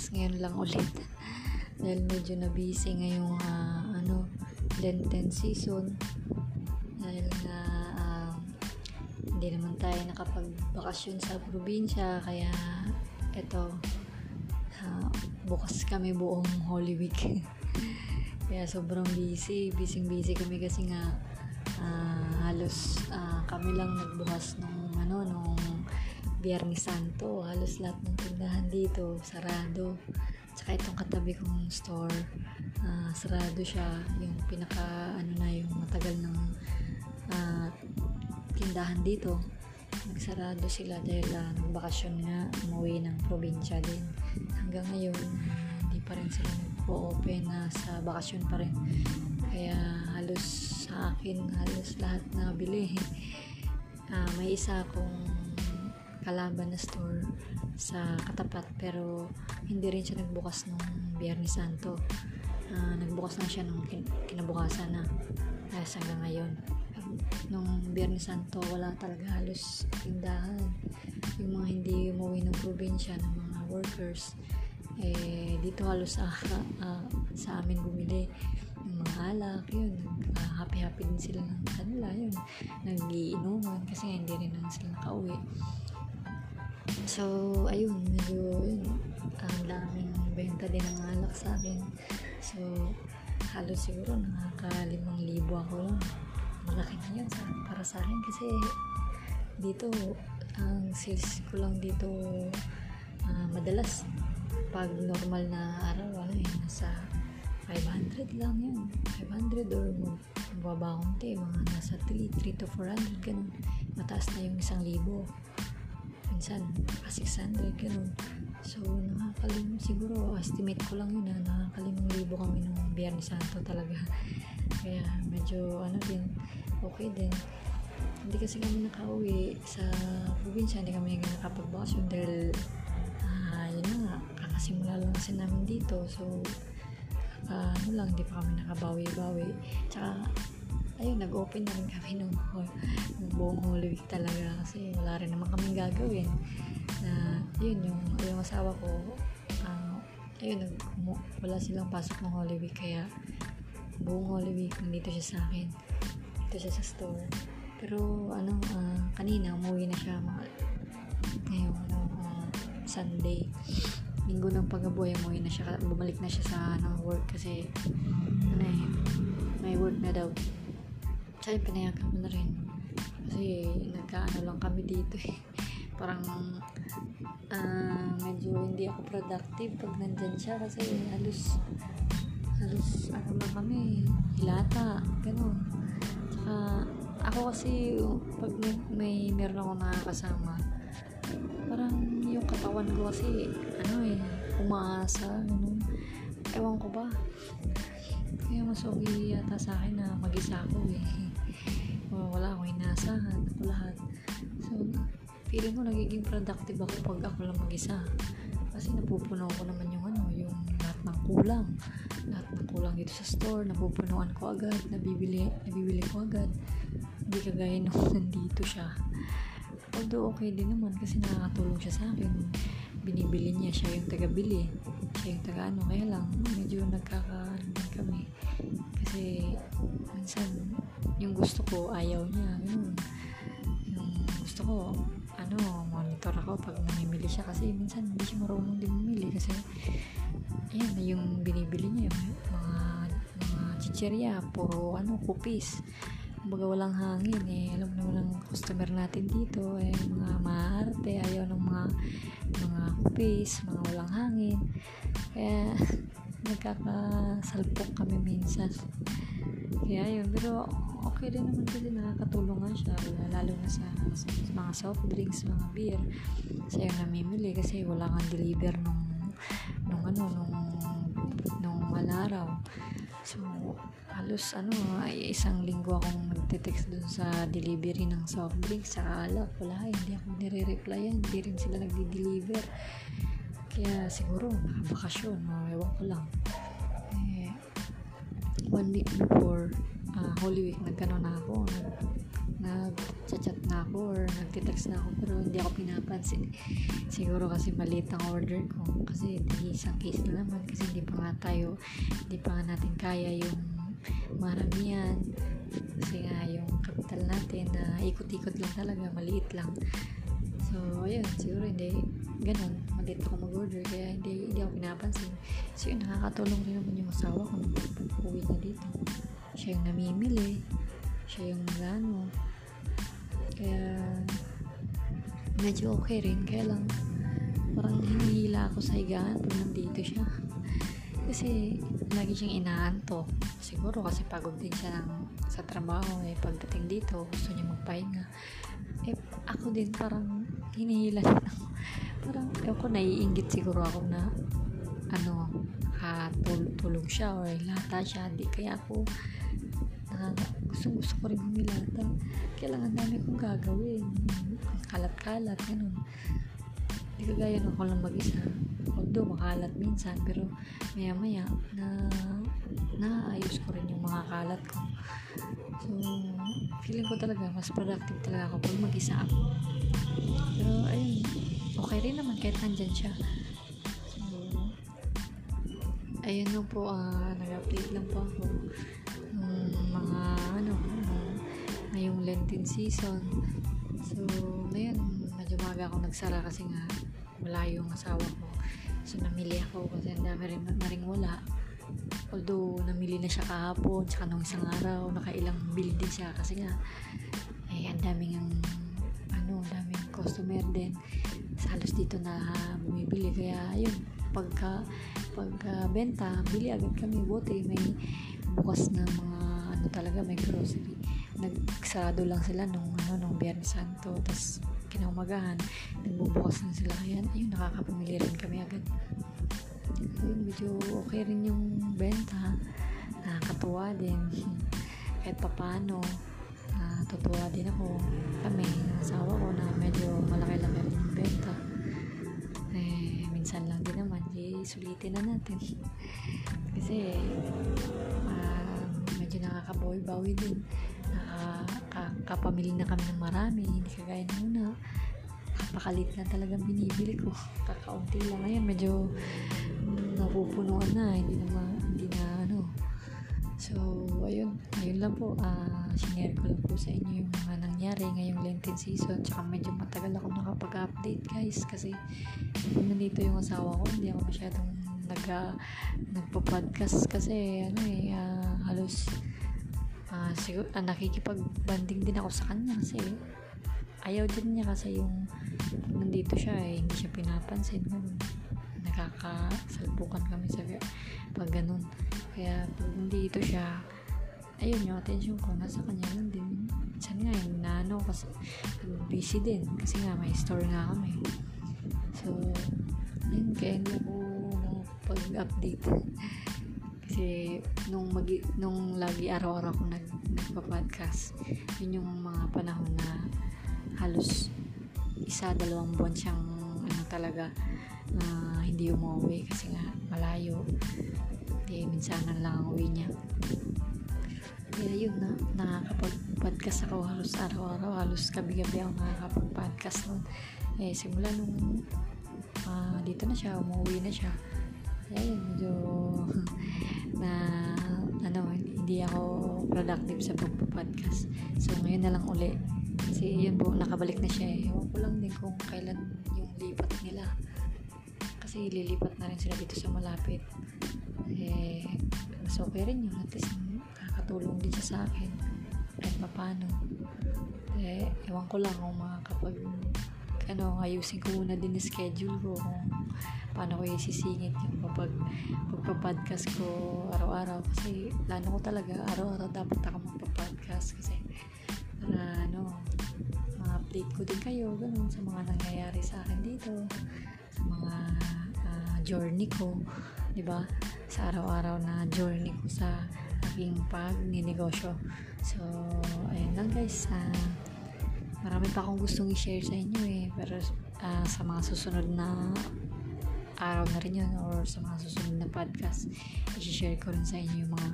nagbukas ngayon lang ulit. Dahil medyo na busy ngayong uh, ano Lenten season. Dahil na uh, hindi naman tayo nakapagbakasyon sa probinsya. Kaya eto uh, bukas kami buong Holy Week. Kaya sobrang busy. Busy busy kami kasi nga uh, halos uh, kami lang nagbukas nung ano nung Biyernes Santo halos lahat ng tindahan dito sarado. Tsaka itong katabi kong store uh, sarado siya. Yung pinaka ano na yung matagal ng uh, tindahan dito nagsarado sila dahil uh, nagbakasyon nga umuwi ng probinsya din. Hanggang ngayon hindi uh, pa rin sila nagpo-open na uh, sa bakasyon pa rin. Kaya halos sa akin halos lahat na bili uh, may isa akong kalaban na store sa katapat pero hindi rin siya nagbukas nung Biyernes Santo. Uh, nagbukas na siya nung kin- kinabukasan na dahil hanggang ngayon. Nung Biyernes Santo wala talaga halos tindahan. Yung mga hindi umuwi ng probinsya ng mga workers eh dito halos sa uh, sa amin bumili. Yung mga alak yun uh, happy happy din sila ng kanila yun. Nagiinuman kasi hindi rin naman sila nakauwi So, ayun, medyo, ang daming benta din ng alak sa akin. So, halos siguro nakaka limang libo ako lang. Malaki na yun sa, para sa akin kasi dito, ang sales ko lang dito uh, madalas pag normal na araw, ano yun, nasa 500 lang yun. 500 or mababa konti, mga nasa 3, 3 to 400, ganun. Mataas na yung isang libo minsan pa 600 ganun. So nakakalim siguro estimate ko lang yun na nakakalimang libo kami nung Biyernes Santo talaga. Kaya medyo ano din okay din. Hindi kasi kami nakauwi sa probinsya hindi kami nakapagbakasyon dahil uh, yun na nga kakasimula lang kasi namin dito. So uh, ano lang hindi pa kami nakabawi-bawi. Tsaka ayun, nag-open na rin kami nung, nung buong Holy Week talaga kasi wala rin naman kaming gagawin. Na yun, yung, yung asawa ko uh, ayun, nag, wala silang pasok ng Holy Week kaya buong Holy Week nandito siya sa akin. Dito siya sa store. Pero ano, uh, kanina umuwi na siya mga ngayon, ano, uh, Sunday. Linggo ng pagabuhay umuwi na siya bumalik na siya sa ano, work kasi ano eh may work na daw Tsaka pinayagan ko na rin. Kasi nagkaano lang kami dito eh. Parang uh, medyo hindi ako productive pag nandyan siya kasi halos halos ano lang kami hilata ganun tsaka ako kasi pag may, may meron ako nakakasama parang yung katawan ko kasi ano eh umaasa ganun ewan ko ba kaya mas okay yata sa akin na mag-isa ako eh wala akong inaasahan ako lahat. So feeling ko nagiging productive ako pag ako lang mag-isa. Kasi napupuno ko naman yung ano yung lahat ng kulang. Lahat ng kulang dito sa store napupunuan ko agad nabibili nabibili ko agad. Hindi kagaya nung nandito siya. Although okay din naman kasi nakakatulong siya sa akin. Binibili niya siya yung taga-bili. Siya yung taga ano kaya lang medyo nagkaka kami. Kasi minsan yung gusto ko ayaw niya. Ganun yung gusto ko ano monitor ako pag namimili siya. Kasi minsan hindi siya marunong din mamili kasi ayan yung binibili niya yung mga mga chicherya puro ano kupis kumbaga walang hangin eh. Alam naman ng customer natin dito eh. Mga maarte ayaw ng mga mga kupis mga walang hangin. Kaya nagkakasalpok kami minsan kaya yun pero okay din naman kasi nakakatulong nga siya lalo na sa, sa, mga soft drinks mga beer. Siya yung namimili kasi wala kang deliver nung nung ano nung nung malaraw. So halos ano isang linggo akong nagte-text dun sa delivery ng soft drinks sa alak wala hindi ako nire-replyan hindi rin sila nagde-deliver kaya siguro nakabakasyon o ewan ko lang one week before uh, Holy Week nagkano na ako nag nag-chat na ako or nagtitext na ako pero hindi ako pinapansin. Siguro kasi maliit ang order ko kasi di isang case na naman kasi hindi pa nga tayo hindi pa nga natin kaya yung maramihan. Kasi nga yung capital natin na ikot-ikot lang talaga maliit lang so ayun siguro hindi ganun maliit ako mag-order kaya hindi, hindi ako pinapansin so yun nakakatulong rin naman yung asawa ko nung uwi na dito siya yung namimili siya yung ano kaya, medyo okay rin. Kaya lang, parang hinihila ako sa higaan pag nandito siya. Kasi, lagi siyang inaanto. Siguro kasi pagod din siya ng, sa trabaho. Eh, pagdating dito, gusto niya magpahinga. Eh, ako din parang hinihila din ako. Parang, ewan ko, naiingit siguro ako na, ano, nakatulog siya or lata siya. Di kaya ako, nakaka, gusto gusto ko rin humilata. Kailangan dami kong gagawin. Kalat-kalat ganun. Hindi kagaya nung ako lang mag-isa. Although makalat minsan pero maya maya na naayos ko rin yung mga kalat ko feeling ko talaga mas productive talaga ako pag mag-isa ako. Pero ayun okay rin naman kahit nandyan siya. So ayun lang po uh, nag-update lang po ako mga ano uh, ngayong Lenten season. So ngayon medyo maga ako nagsara kasi nga malayo yung asawa ko. So namili ako kasi ang dami rin na rin wala although namili na siya kahapon tsaka nung isang araw nakailang bill din siya kasi nga eh ang daming ang ano daming customer din. Halos dito na bumibili. Kaya ayun pagka pagka benta bili agad kami. Buti may bukas na mga ano talaga may grocery. Nagsarado lang sila nung ano nung Biyernes Santo tapos kinaumagahan nagbubukas na sila. Kaya ayun nakakapamili rin kami agad ayun medyo okay rin yung benta. Nakakatuwa din. Kahit papano natutuwa din ako. Kami asawa ko na medyo malaki-laki rin yung benta. Eh minsan lang din naman di sulitin na natin. Kasi uh, medyo nakakabawi-bawi din. Nakakapamili na kami ng marami hindi kagaya na napakalit na talagang binibili ko. Kakaunti lang. Ngayon medyo napupunuan na. Hindi na ma, hindi na ano. So ayun. Ayun lang po. Uh, sinare ko lang po sa inyo yung mga nangyari ngayong Lenten season. Tsaka medyo matagal ako nakapag-update guys. Kasi nandito yung asawa ko. Hindi ako masyadong nag, uh, nagpo-podcast kasi ano eh uh, halos uh, siguro uh, nakikipag-banding din ako sa kanya kasi ayaw din niya kasi yung nandito siya eh hindi siya pinapansin ganun. Nakakasalpukan kami sa pag ganun. Kaya pag nandito siya ayun yung attention ko nasa kanya lang din. Minsan nga yung nano kasi busy din. Kasi nga may store nga kami. So ayun kaya hindi ako pag-update kasi nung mag nung lagi araw-araw ako nag nagpa-podcast yun yung mga panahon na halos isa dalawang buwan siyang ano talaga uh, hindi umuwi kasi nga malayo. Di minsanan lang ang uwi niya. Kaya yun na nakakapag-podcast ako halos araw-araw halos gabi-gabi ako nakakapag-podcast nun. Eh simula nung uh, dito na siya umuwi na siya. Kaya yun medyo na ano, hindi ako productive sa pagpa-podcast. So, ngayon na lang uli. Kasi yun po, nakabalik na siya eh. Ewan ko lang din kung kailan yung lipat nila. Kasi lilipat na rin sila dito sa malapit. Eh, mas okay rin yun. At least, nakakatulong din siya sa akin. Kahit mapano. Eh, ewan ko lang kung makakapag ano, ayusin ko muna din yung schedule ko kung paano ko isisingit yung kapag pagpa-podcast ko araw-araw kasi plano ko talaga araw-araw dapat ako magpa-podcast kasi para ano ma-update ko din kayo ganun sa mga nangyayari sa akin dito sa mga uh, journey ko di ba? Sa araw-araw na journey ko sa aking pag-ninegosyo so ayun lang guys uh, marami pa akong gustong i-share sa inyo eh pero uh, sa mga susunod na araw na rin yun or sa mga susunod na podcast. I-share ko rin sa inyo yung mga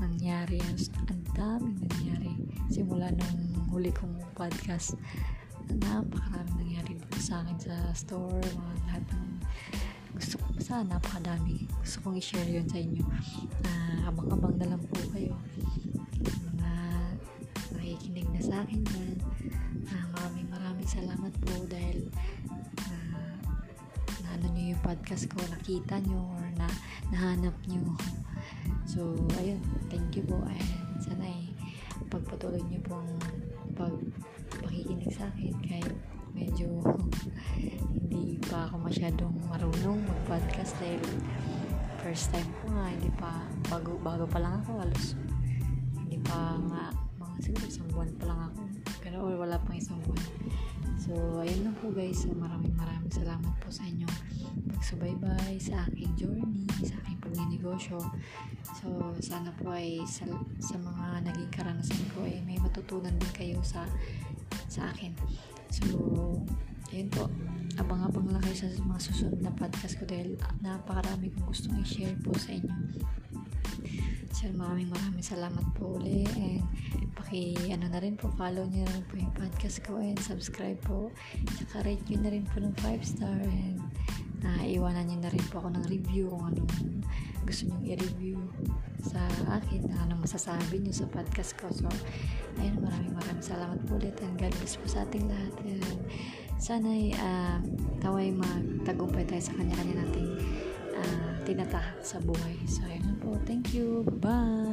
nangyari. Ang napakadaming nangyari simula nung huli kong podcast. Napakaraming nangyari dito sa akin sa store mga lahat ng gusto ko basta napakadami. Gusto kong i-share yun sa inyo. Uh, abang-abang na lang po kayo. Mga nakikinig na sa akin dyan. Uh, maraming maraming salamat po dahil naano nyo yung podcast ko nakita nyo or na nahanap nyo. So ayun. Thank you po. And sana ay pagpatuloy nyo po ang pag pakikinig sa akin kahit medyo hindi pa ako masyadong marunong mag-podcast dahil first time ko nga hindi pa bago, bago pa lang ako halos hindi pa nga mga siguro isang buwan pa lang ako. Pero wala pang isang buwan so ayun lang po guys maraming maraming salamat po sa inyong pagsubaybay sa aking journey sa aking pagnenegosyo so sana po ay sa, sa mga naging karanasan ko ay may matutunan din kayo sa sa akin. So, ayun po. Abang-abang lang kayo sa mga susunod na podcast ko dahil napakarami kong gustong i-share po sa inyo. So, maraming maraming salamat po uli. And paki ano na rin po follow niyo rin po yung podcast ko and subscribe po. Saka rate nyo na rin po ng 5 star and uh, iwanan nyo na rin po ako ng review kung anong gusto nyo i-review sa akin na anong masasabi nyo sa podcast ko. So ayun maraming maraming salamat po ulit and God bless po sa ating lahat. And sana'y uh, taway magtagumpay tayo sa kanya-kanya nating tinatahak sa buhay. So ayun po. Thank you. Bye